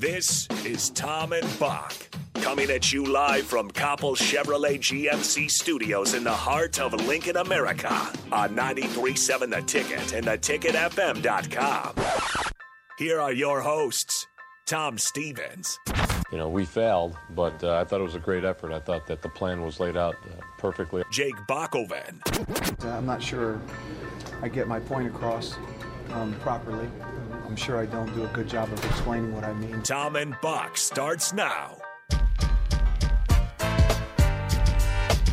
This is Tom and Bock coming at you live from Copple Chevrolet GMC studios in the heart of Lincoln, America on 937 The Ticket and theticketfm.com. Here are your hosts, Tom Stevens. You know, we failed, but uh, I thought it was a great effort. I thought that the plan was laid out uh, perfectly. Jake Bockoven. I'm not sure I get my point across um, properly. I'm sure I don't do a good job of explaining what I mean. Tom and Bock starts now.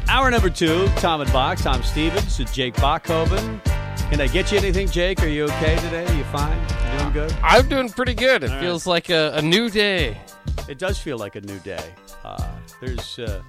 Hour number two, Tom and Bock, Tom Stevens, and Jake Bockoven. Can I get you anything, Jake? Are you okay today? Are you fine? You doing good? I'm doing pretty good. It All feels like a, a new day. It does feel like a new day. Uh, there's, uh,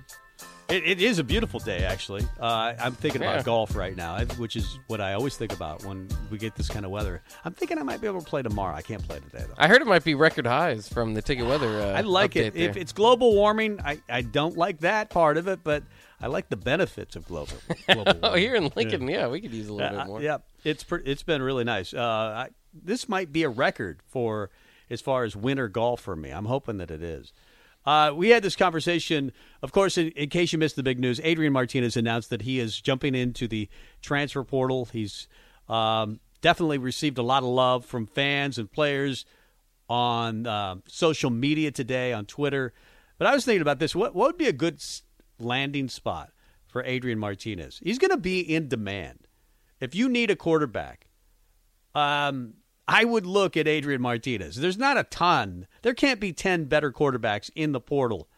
it, it is a beautiful day, actually. Uh, I'm thinking Yeah. about golf right now, which is what I always think about when we get this kind of weather. I'm thinking I might be able to play tomorrow. I can't play today, though. I heard it might be record highs from the ticket weather. Uh, I like it. update If it's global warming, I, I don't like that part of it, but I like the benefits of global. global oh, here in Lincoln, yeah. we could use a little Uh, bit more. Yeah, it's pre- it's been really nice. Uh, I, this might be a record for as far as winter golf for me. I'm hoping that it is. Uh, we had this conversation, of course. In, in case you missed the big news, Adrian Martinez announced that he is jumping into the transfer portal. He's um, definitely received a lot of love from fans and players on uh, social media today, on Twitter. But I was thinking about this. What, what would be a good landing spot for Adrian Martinez? He's going to be in demand. If you need a quarterback, um, I would look at Adrian Martinez. There's not a ton. There can't be 10 better quarterbacks in the portal.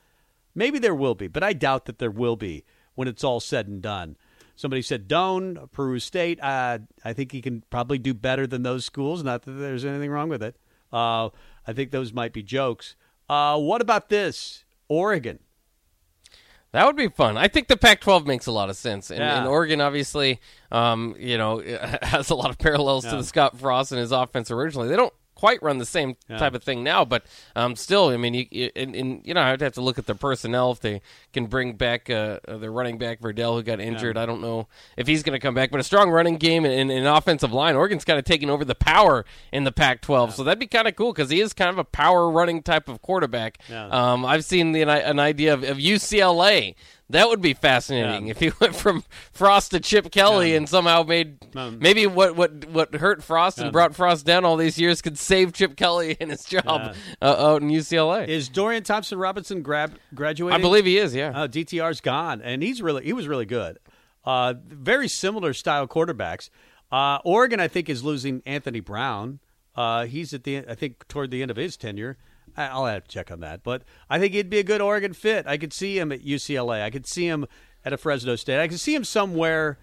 Maybe there will be, but I doubt that there will be when it's all said and done. Somebody said Doane, Peru State. Uh, I think he can probably do better than those schools. Not that there's anything wrong with it. Uh, I think those might be jokes. Uh, what about this? Oregon. That would be fun. I think the Pac-12 makes a lot of sense, and, Yeah. and Oregon obviously, um, you know, has a lot of parallels to the Scott Frost and his offense originally. They don't quite run the same Yeah. type of thing now, but um, still, I mean, you, you, and, and, you know, I'd have to look at their personnel if they can bring back uh, uh, their running back Verdell who got injured. I don't know if he's going to come back, but a strong running game and, and an offensive line. Oregon's kind of taking over the power in the Pac-12, so that'd be kind of cool because he is kind of a power running type of quarterback. Yeah. Um, I've seen the, an idea of, of UCLA. That would be fascinating Yeah. if he went from Frost to Chip Kelly Yeah. and somehow made Um, maybe what, what what hurt Frost and Yeah. brought Frost down all these years could save Chip Kelly and his job uh, out in UCLA. Is Dorian Thompson Robinson grab, graduating? I believe he is. Yeah. Uh, DTR's gone, and he's really he was really good. Uh, very similar style quarterbacks. Uh, Oregon, I think, is losing Anthony Brown. Uh, he's at the I think toward the end of his tenure. I- I'll have to check on that, but I think he'd be a good Oregon fit. I could see him at UCLA. I could see him at a Fresno State. I could see him somewhere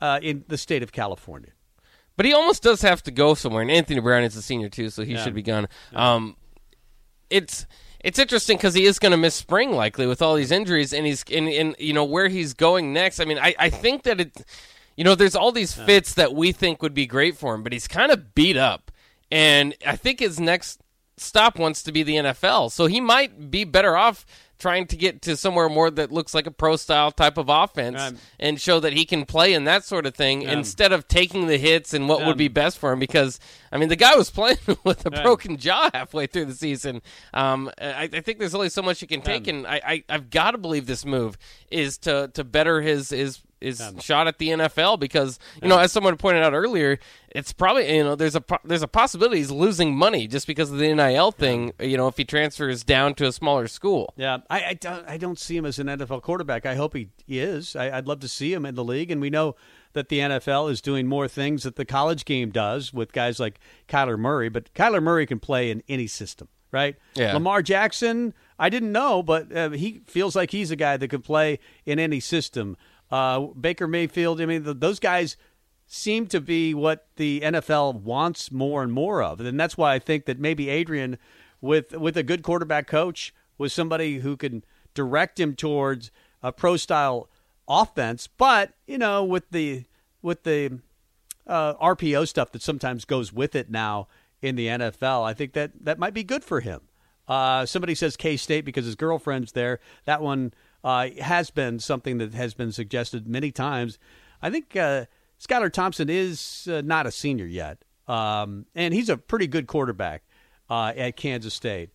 uh, in the state of California. But he almost does have to go somewhere. And Anthony Brown is a senior too, so he Yeah. should be gone. Um, it's it's interesting because he is going to miss spring likely with all these injuries, and he's in and you know where he's going next. I mean, I, I think that it, you know, there's all these fits that we think would be great for him, but he's kind of beat up, and I think his next stop wants to be the NFL, so he might be better off trying to get to somewhere more that looks like a pro style type of offense Um, and show that he can play in that sort of thing instead of taking the hits and what Yeah. would be best for him because I mean the guy was playing with a broken jaw halfway through the season. Um, I, I think there's only so much you can take, and I, I I've got to believe this move is to to better his his his shot at the NFL because you know as someone pointed out earlier, it's probably you know there's a there's a possibility he's losing money just because of the NIL thing. You know if he transfers down to a smaller school. Yeah, I, I, don't, I don't see him as an NFL quarterback. I hope he is. I, I'd love to see him in the league, and we know that the NFL is doing more things that the college game does with guys like Kyler Murray. But Kyler Murray can play in any system, right? Yeah. Lamar Jackson, I didn't know, but uh, he feels like he's a guy that could play in any system. Uh, Baker Mayfield, I mean, th those guys seem to be what the NFL wants more and more of. And that's why I think that maybe Adrian with with a good quarterback coach, with somebody who can direct him towards a pro style offense, but you know, with the with the uh, RPO stuff that sometimes goes with it now in the NFL, I think that that might be good for him. Uh, somebody says K State because his girlfriend's there. That one uh, has been something that has been suggested many times. I think uh, Skylar Thompson is uh, not a senior yet, um, and he's a pretty good quarterback uh, at Kansas State.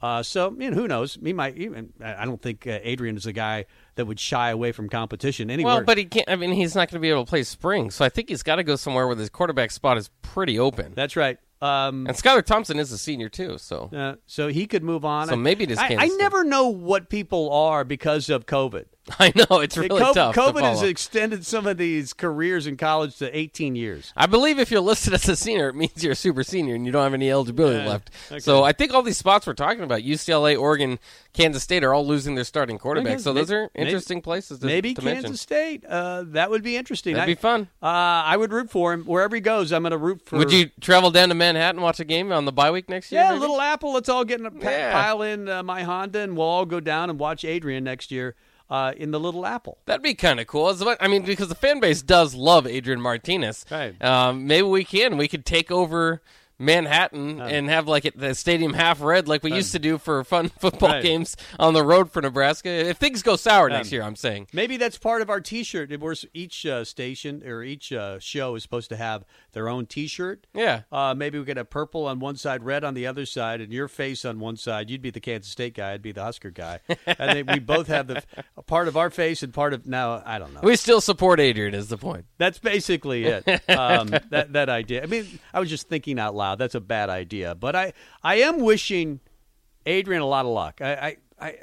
Uh, so, you know, who knows? He might even. I don't think uh, Adrian is a guy that would shy away from competition anywhere. Well, but he can't. I mean, he's not going to be able to play spring, so I think he's got to go somewhere where his quarterback spot is pretty open. that's right. Um, And Skylar Thompson is a senior too, so uh, so he could move on. So maybe it is I, I never know what people are because of COVID. I know it's really COVID, tough. to COVID has extended some of these careers in college to 18 years. I believe if you're listed as a senior, it means you're a super senior and you don't have any eligibility Yeah, left. okay. So I think all these spots we're talking about, UCLA, Oregon, Kansas State, are all losing their starting quarterback. So those are maybe- interesting places to, Maybe to Kansas mention. State. Uh, that would be interesting. That'd I- be fun. Uh, I would root for him wherever he goes. I'm going to root for. Would you travel down to Manhattan watch a game on the bye week next year? Yeah, maybe? Little Apple. Let's all get in a Yeah. pile in uh, my Honda, and we'll all go down and watch Adrian next year uh, in the Little Apple. That'd be kind of cool. I mean, because the fan base does love Adrian Martinez. Right. Um, maybe we can. We could take over Manhattan and have like the stadium half red, like we used to do for fun football Right. games on the road for Nebraska. If things go sour next Um, year, I'm saying. Maybe that's part of our T-shirt. It was each uh, station or each uh, show is supposed to have their own T-shirt. Yeah. Uh, maybe we could have purple on one side, red on the other side, and your face on one side. You'd be the Kansas State guy. I'd be the Husker guy. and we both have the a part of our face and part of now. I don't know. We still support Adrian. Is the point? That's basically it. Um, that that idea. I mean, I was just thinking out loud. That's a bad idea, but I I am wishing Adrian a lot of luck. I I I,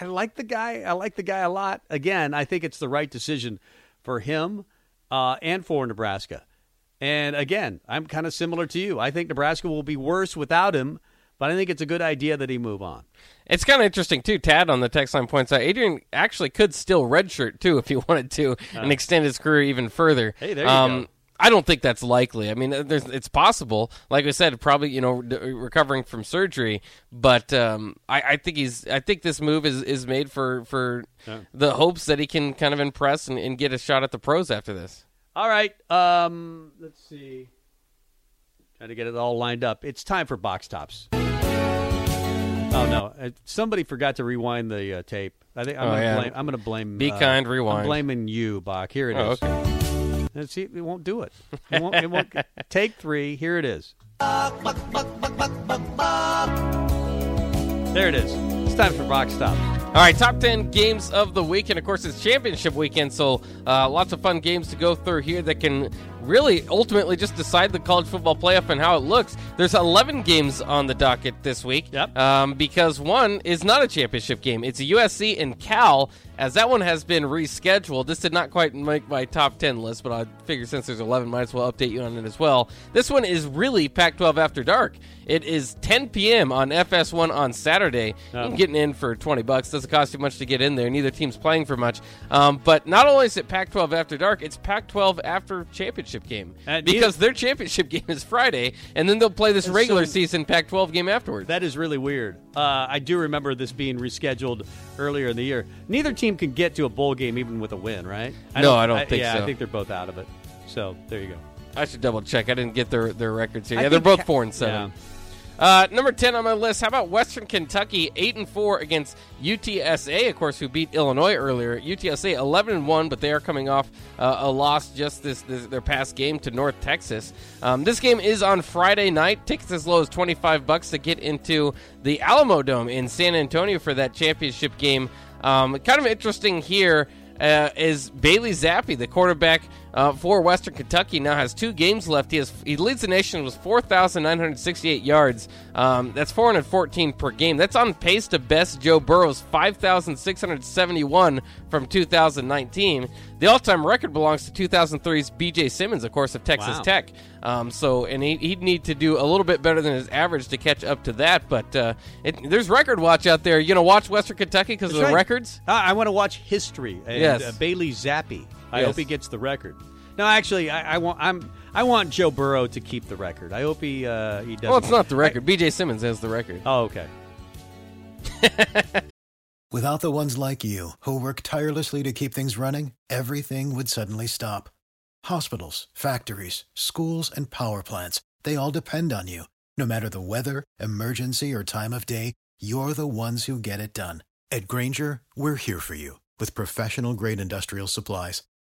I like the guy. I like the guy a lot. Again, I think it's the right decision for him uh, and for Nebraska. And again, I'm kind of similar to you. I think Nebraska will be worse without him, but I think it's a good idea that he move on. It's kind of interesting too. Tad on the text line points out Adrian actually could still redshirt too if he wanted to and extend his career even further. Hey, there you um, go. I don't think that's likely. I mean, uh, there's, it's possible. Like I said, probably you know re- recovering from surgery, but um, I, I think he's. I think this move is, is made for for the hopes that he can kind of impress and, and get a shot at the pros after this. All right. Um, let's see. Trying to get it all lined up. It's time for Bock's Tops. Oh no! Uh, Somebody forgot to rewind the uh, tape. I think I'm Oh, gonna yeah. blame. I'm gonna blame. Be uh, kind, rewind. I'm blaming you, Bock. Here it Oh, is. okay. Let's see. It won't do it. It won't. It won't. Take three. Here it is. There it is. It's time for Bock's Tops. All right, top 10 games of the week. And of course, it's championship weekend, so uh, lots of fun games to go through here that can really ultimately just decide the college football playoff and how it looks. There's 11 games on the docket this week. Yep. Um, because one is not a championship game, it's a USC and Cal, as that one has been rescheduled. This did not quite make my top 10 list, but I figure since there's 11, might as well update you on it as well. This one is really Pac 12 After Dark. It is 10 p.m. on FS1 on Saturday. You can get in for 20 bucks. Doesn't cost you much to get in there. Neither team's playing for much. Um, but not only is it Pac-12 after dark, it's Pac-12 after championship game And because their championship game is Friday, and then they'll play this And regular so- season Pac-12 game afterwards. That is really weird. Uh, I do remember this being rescheduled earlier in the year. Neither team can get to a bowl game even with a win, right? I No, I don't think so. I think they're both out of it. So there you go. I should double check. I didn't get their, their records here. I Yeah, they're both four and seven. Yeah. Uh, number ten on my list. How about Western Kentucky, eight and four against UTSA, of course, who beat Illinois earlier. UTSA eleven and one, but they are coming off uh, a loss just this, this their past game to North Texas. Um, this game is on Friday night. Tickets as low as twenty five bucks to get into the Alamo Dome in San Antonio for that championship game. Um, kind of interesting here uh, is Bailey Zappe, the quarterback uh, for Western Kentucky, now has two games left. He has he leads the nation with 4,968 yards. Um, that's 414 per game. That's on pace to best Joe Burrow's 5,671 from 2019. The all-time record belongs to 2003's B.J. Symons, of course, of Texas Wow. Tech. Um, so, and he, he'd need to do a little bit better than his average to catch up to that. But uh, it, there's record watch out there. You know, watch Western Kentucky because of the right. records. Uh, I want to watch history. And, Yes. uh, Bailey Zappe. I Yes. hope he gets the record. No, actually, I, I want I'm I want Joe Burrow to keep the record. I hope he uh, he does. Well, it's not the record. B.J. Symons has the record. Oh, okay. Without the ones like you, who work tirelessly to keep things running, everything would suddenly stop. Hospitals, factories, schools, and power plants, they all depend on you. No matter the weather, emergency, or time of day, you're the ones who get it done. At Grainger, we're here for you with professional grade industrial supplies.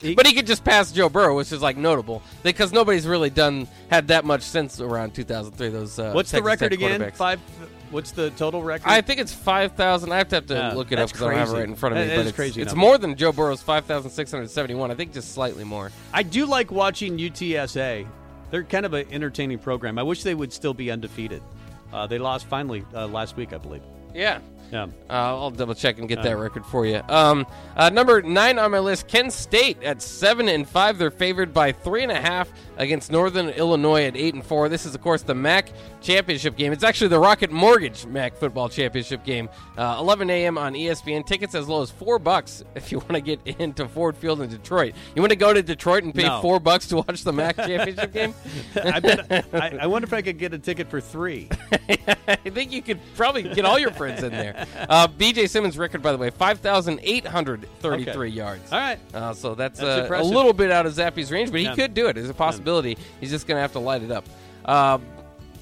But he could just pass Joe Burrow, which is like notable because nobody's really done had that much since around 2003. Those uh, What's the record Tech again? Five. What's the total record? I think it's five thousand. I have to have to Yeah, look it up because I don't have it right in front of me. That but it's, crazy it's number. more than Joe Burrow's five thousand six hundred seventy-one. I think just slightly more. I do like watching UTSA. They're kind of an entertaining program. I wish they would still be undefeated. Uh, they lost finally uh, last week, I believe. Yeah. Yeah. Uh, I'll double check and get that record for you. Um, uh, number nine on my list, Kent State at seven and five. They're favored by three and a half against Northern Illinois at eight and four. This is, of course, the MAC championship game. It's actually the Rocket Mortgage MAC football championship game. Uh, 11 a.m. on ESPN. Tickets as low as four bucks if you want to get into Ford Field in Detroit. You want to go to Detroit and pay No. four bucks to watch the MAC championship game? I, bet, I, I wonder if I could get a ticket for three. I think you could probably get all your friends in there. Uh, B.J. Symons' record, by the way, 5,833 Okay. yards. All right. Uh, so that's, That's uh, a little bit out of Zappe's range, but he Yeah. could do it. Is it. There's a possibility. He's just going to have to light it up. Uh,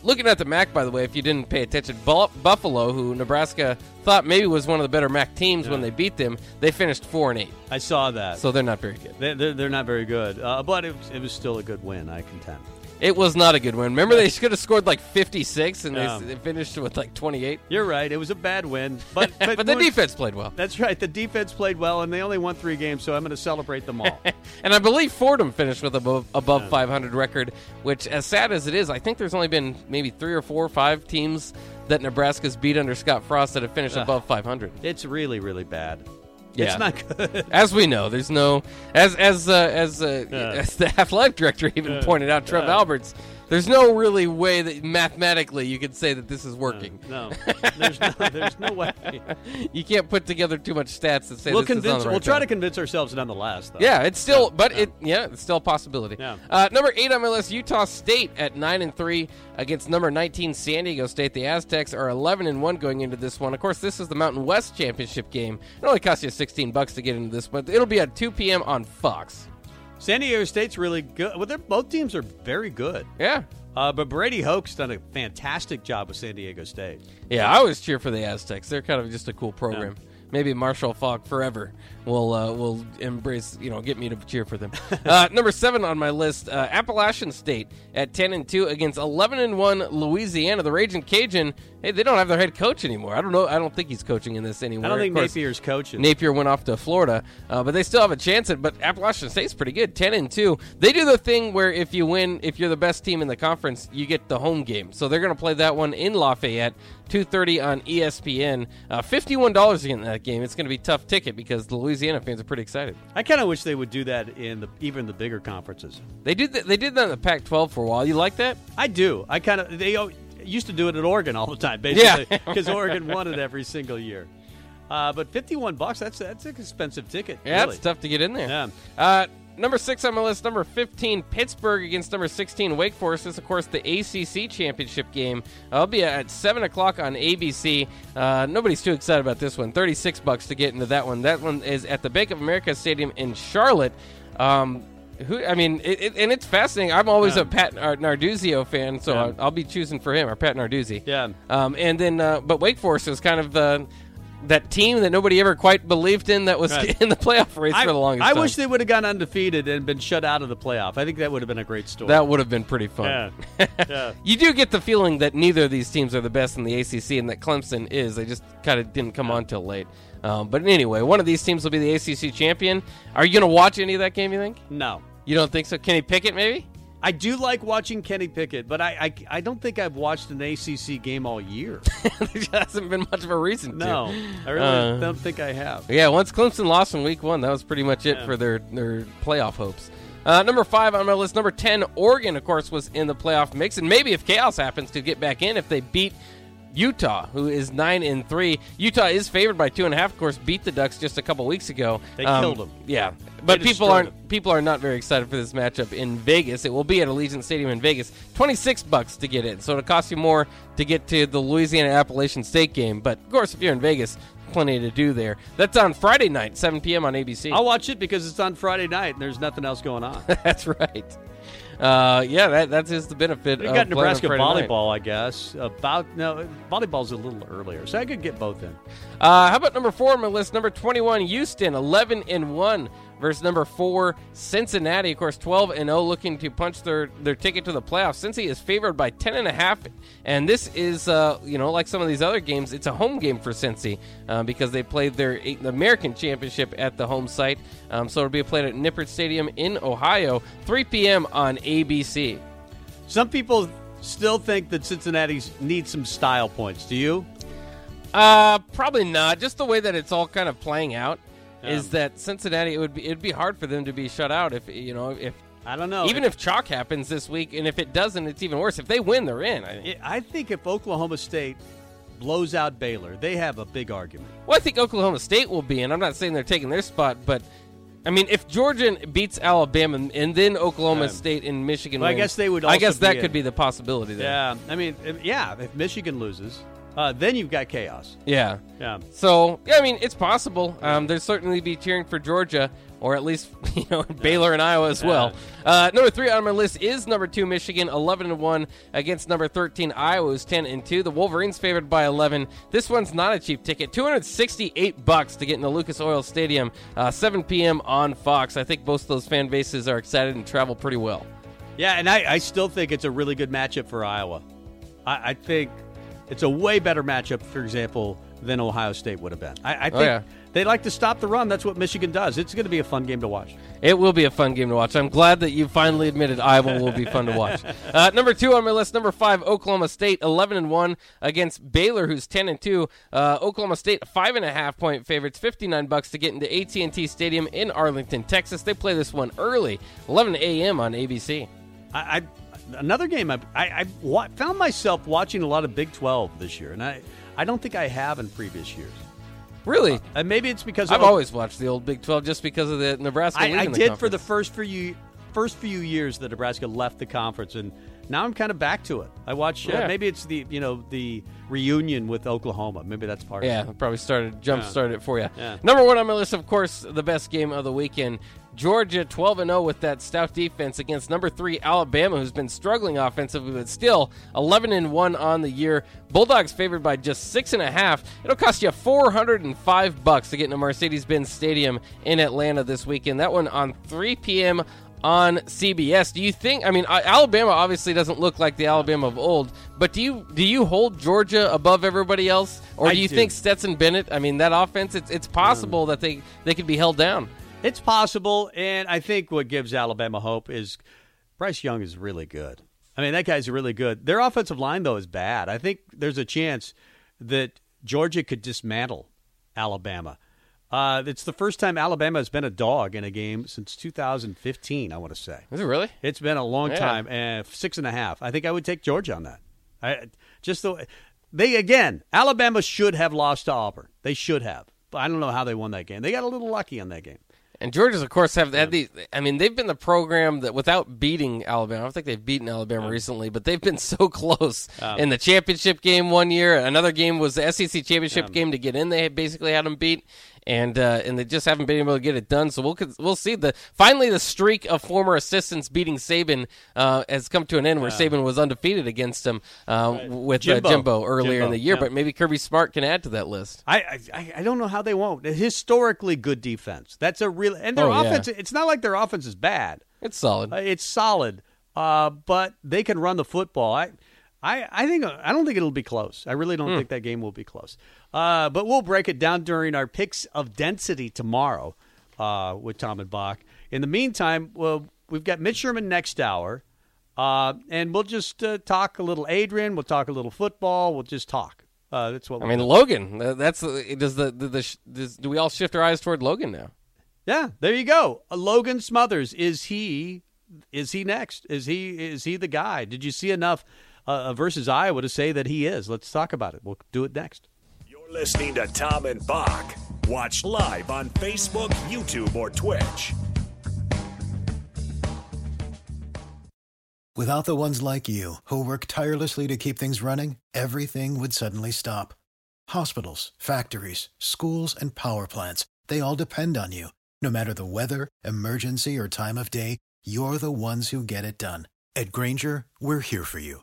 looking at the MAC, by the way, if you didn't pay attention, Buffalo, who Nebraska thought maybe was one of the better MAC teams when they beat them, they finished four and eight. I saw that. So they're not very good. They- they're, they're not very good, uh, but it it was still a good win. I contend. It was not a good win. Remember, they could have scored like 56, and Yeah. they, they finished with like 28. You're right. It was a bad win, but but, But the defense played well. That's right. The defense played well, and they only won three games, so I'm going to celebrate them all. And I believe Fordham finished with above above 500 record, which, as sad as it is, I think there's only been maybe three or four or five teams that Nebraska's beat under Scott Frost that have finished Ugh. above 500. it's really, really bad. Yeah. It's not good. As we know, there's no as as uh, as uh, as the athletic director even pointed out, Trev. Alberts. There's no really way that mathematically you could say that this is working. No, there's no, there's no way. You can't put together too much stats that say We'll this is on convince. right we'll try to convince ourselves nonetheless. Though. Yeah, it's still, Yeah, but yeah. it, yeah, it's still a possibility. Yeah. Uh, number eight on my list, Utah State at nine and three against number nineteen San Diego State. The Aztecs are eleven and one going into this one. Of course, this is the Mountain West Championship game. It only costs you sixteen bucks to get into this, but it'll be at two p.m. on Fox. San Diego State's really good. Well, they're, both teams are very good. Yeah, Uh, but Brady Hoke's done a fantastic job with San Diego State. yeah. I always cheer for the Aztecs. They're kind of just a cool program. Maybe Marshall Faulk forever will uh, will embrace you know get me to cheer for them. uh, number seven on my list, uh, Appalachian State at ten and two against eleven and one Louisiana. The Raging Cajun, hey, they don't have their head coach anymore. I don't know. I don't think he's coaching in this anymore. I don't think course, Napier's coaching. Napier went off to Florida, uh, but they still have a chance at. But Appalachian State's pretty good, ten and two. They do the thing where if you win, if you're the best team in the conference, you get the home game. So they're going to play that one in Lafayette, two thirty on ESPN. Uh, Fifty-one dollars to game. It's going to be a tough ticket because the Louisiana fans are pretty excited. I kind of wish they would do that in the even the bigger conferences. They did th- they did that in the Pac-12 for a while. You like that? I do. I kind of they used to do it at Oregon all the time, basically, Yeah. because Oregon won it every single year. Uh, but fifty-one bucks that's that's an expensive ticket. Yeah, really. it's tough to get in there. Yeah. Uh, number six on my list, number 15, Pittsburgh against number 16, Wake Forest. This, of course, the ACC championship game. I'll be at 7 o'clock on ABC. Uh, nobody's too excited about this one. 36 bucks to get into that one. That one is at the Bank of America Stadium in Charlotte. Um, who, I mean, it, it, and it's fascinating. I'm always Yeah. a Pat Nar- Narduzzi fan, so Yeah. I'll, I'll be choosing for him, or Pat Narduzzi. Yeah. Um, and then, uh, but Wake Forest is kind of that team that nobody ever quite believed in that was Right. in the playoff race I, for the longest I time. wish they would have gone undefeated and been shut out of the playoff. I think that would have been a great story. that would have been pretty fun. yeah. yeah. You do get the feeling that neither of these teams are the best in the ACC, and that Clemson is. They just kind of didn't come on till late. Um, but anyway, one of these teams will be the ACC champion. Are you going to watch any of that game? You think? No. You don't think so? Kenny Pickett, maybe? I do like watching Kenny Pickett, but I, I, I don't think I've watched an ACC game all year. there hasn't been much of a reason No, to. I really Uh, don't think I have. Yeah, once Clemson lost in week one, that was pretty much it Yeah. for their, their playoff hopes. Uh, number five on my list, number 10, Oregon, of course, was in the playoff mix. And maybe if chaos happens, could get back in if they beat Utah, who is 9 and 3. Utah is favored by 2.5, of course, beat the Ducks just a couple weeks ago. They Um, killed 'em. Yeah. But people destroyed aren't 'em. people are not very excited for this matchup in Vegas. It will be at Allegiant Stadium in Vegas. 26 bucks to get in. So it'll cost you more to get to the Louisiana Appalachian State game. But of course, if you're in Vegas, plenty to do there. That's on Friday night, 7 p.m. on ABC. I'll watch it because it's on Friday night and there's nothing else going on. That's right. Uh, yeah, that that is the benefit. We got Nebraska Friday night. volleyball, I guess. About no, volleyball's a little earlier, so I could get both in. Uh, how about number four on my list? Number 21, Houston, 11 and 1 versus number four, Cincinnati. Of course, 12 and 0 looking to punch their, their ticket to the playoffs. Cincy is favored by 10 and a half. And this is, uh, you know, like some of these other games, it's a home game for Cincy uh, because they played their eight, the American Championship at the home site. Um, so it'll be played at Nippert Stadium in Ohio, 3 p.m. on ABC. Some people still think that Cincinnati needs some style points. Do you? Uh, probably not. Just the way that it's all kind of playing out is that Cincinnati it would be it'd be hard for them to be shut out if you know if I don't know. even if chalk happens this week and if it doesn't it's even worse. If they win, they're in. I think. I think if Oklahoma State blows out Baylor, they have a big argument. Well, I think Oklahoma State will be in. I'm not saying they're taking their spot, but I mean, if Georgia beats Alabama and then Oklahoma Yeah. State and Michigan, Well, I guess they would I guess be that in. could be the possibility there. Yeah, I mean, if- yeah. If Michigan loses, uh, then you've got chaos. Yeah. Yeah. So yeah, I mean, it's possible. Um, there'd certainly be cheering for Georgia, or at least you know Baylor and Iowa as well. Uh, number three on my list is number two Michigan, eleven and one against number thirteen Iowa, who's ten and two. The Wolverines favored by eleven. This one's not a cheap ticket, two hundred sixty-eight bucks to get into Lucas Oil Stadium, uh, seven p.m. on Fox. I think both of those fan bases are excited and travel pretty well. Yeah, and I, I still think it's a really good matchup for Iowa. I, I think it's a way better matchup, for example, than Ohio State would have been. I, I think yeah. They like to stop the run. That's what Michigan does. It's going to be a fun game to watch. It will be a fun game to watch. I'm glad that you finally admitted Iowa will be fun to watch. Uh, number two on my list, number five, Oklahoma State, 11 and one against Baylor, who's 10 and two. Uh, Oklahoma State, five and a half point favorites, 59 bucks to get into AT&T Stadium in Arlington, Texas. They play this one early, 11 a.m. on ABC. I, I another game I, I, I wa- found myself watching a lot of Big 12 this year, and I, I don't think I have in previous years. Really, And maybe it's because I've always watched the old Big 12 just because of the Nebraska. I, I the did for the first few first few years that Nebraska left the conference, and now I'm kind of back to it. I watch. Uh, maybe it's the you know the reunion with Oklahoma. Maybe that's part Yeah, of it. probably started jump Yeah. started it for you. Yeah. Number one on my list, of course, the best game of the weekend. Georgia 12 and 0 with that stout defense against number three Alabama, who's been struggling offensively, but still 11 and 1 on the year. Bulldogs favored by just six and a half. It'll cost you 405 bucks to get into Mercedes-Benz Stadium in Atlanta this weekend. That one on 3 p.m. on CBS. Do you think? I mean, Alabama obviously doesn't look like the Alabama of old, but do you do you hold Georgia above everybody else, or do you do. think Stetson Bennett? I mean, that offense. It's it's possible mm. that they they could be held down. It's possible, and I think what gives Alabama hope is Bryce Young is really good. I mean, that guy's really good. Their offensive line, though, is bad. I think there's a chance that Georgia could dismantle Alabama. Uh, it's the first time Alabama has been a dog in a game since 2015, I want to say. Is it really? It's been a long Yeah. time, and six and a half. I think I would take Georgia on that. I just the they again. Alabama should have lost to Auburn. They should have, but I don't know how they won that game. They got a little lucky on that game. And Georgia's, of course, have had the. I mean, they've been the program that without beating Alabama. I don't think they've beaten Alabama recently, but they've been so close in the championship game one year. Another game was the SEC championship game to get in. They basically had them beat. And uh, and they just haven't been able to get it done. So we'll we'll see the finally the streak of former assistants beating Saban uh, has come to an end, where Saban was undefeated against him uh, with Jimbo. Uh, Jimbo earlier Jimbo, in the year. yeah. But maybe Kirby Smart can add to that list. I, I I don't know how they won't. Historically good defense. That's a real and their Oh, yeah. offense. It's not like their offense is bad. It's solid. Uh, it's solid, uh, but they can run the football. I, I, I think I don't think it'll be close. I really don't think that game will be close. Uh, but we'll break it down during our picks of density tomorrow uh, with Tom and Bock. In the meantime, well, we've got Mitch Sherman next hour, uh, and we'll just uh, talk a little Adrian. We'll talk a little football. We'll just talk. Uh, that's what I mean. Logan. uh, That's does the, the, the does, do we all shift our eyes toward Logan now? Yeah, there you go. Uh, Logan Smothers is he is he next? Is he is he the guy? Did you see enough uh, versus Iowa to say that he is? Let's talk about it. We'll do it next. You're listening to Tom and Bock. Watch live on Facebook, YouTube, or Twitch. Without the ones like you, who work tirelessly to keep things running, everything would suddenly stop. Hospitals, factories, schools, and power plants, they all depend on you. No matter the weather, emergency, or time of day, you're the ones who get it done. At Grainger, we're here for you